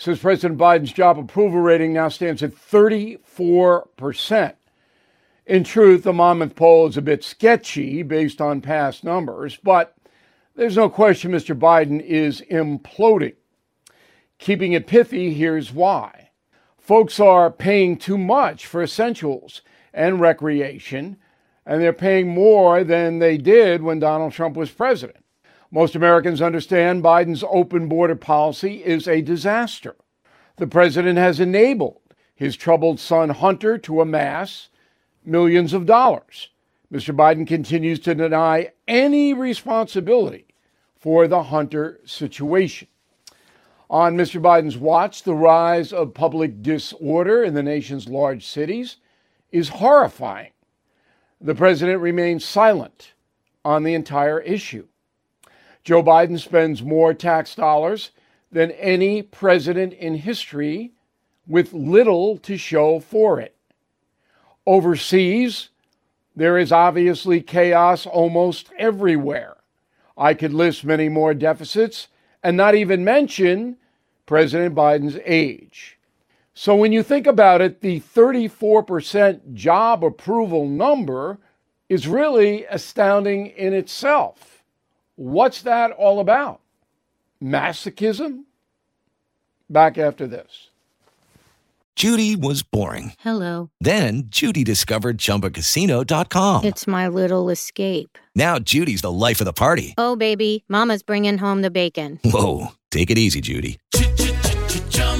says President Biden's job approval rating now stands at 34%. In truth, the Monmouth poll is a bit sketchy based on past numbers, but there's no question Mr. Biden is imploding. Keeping it pithy, here's why. Folks are paying too much for essentials and recreation, and they're paying more than they did when Donald Trump was president. Most Americans understand Biden's open border policy is a disaster. The president has enabled his troubled son Hunter to amass millions of dollars. Mr. Biden continues to deny any responsibility for the Hunter situation. On Mr. Biden's watch, the rise of public disorder in the nation's large cities is horrifying. The president remains silent on the entire issue. Joe Biden spends more tax dollars than any president in history with little to show for it. Overseas, there is obviously chaos almost everywhere. I could list many more deficits and not even mention President Biden's age. So when you think about it, the 34% job approval number is really astounding in itself. What's that all about? Masochism? Back after this. Judy was boring. Hello. Then Judy discovered chumbacasino.com. It's my little escape. Now Judy's the life of the party. Oh, baby, Mama's bringing home the bacon. Whoa. Take it easy, Judy.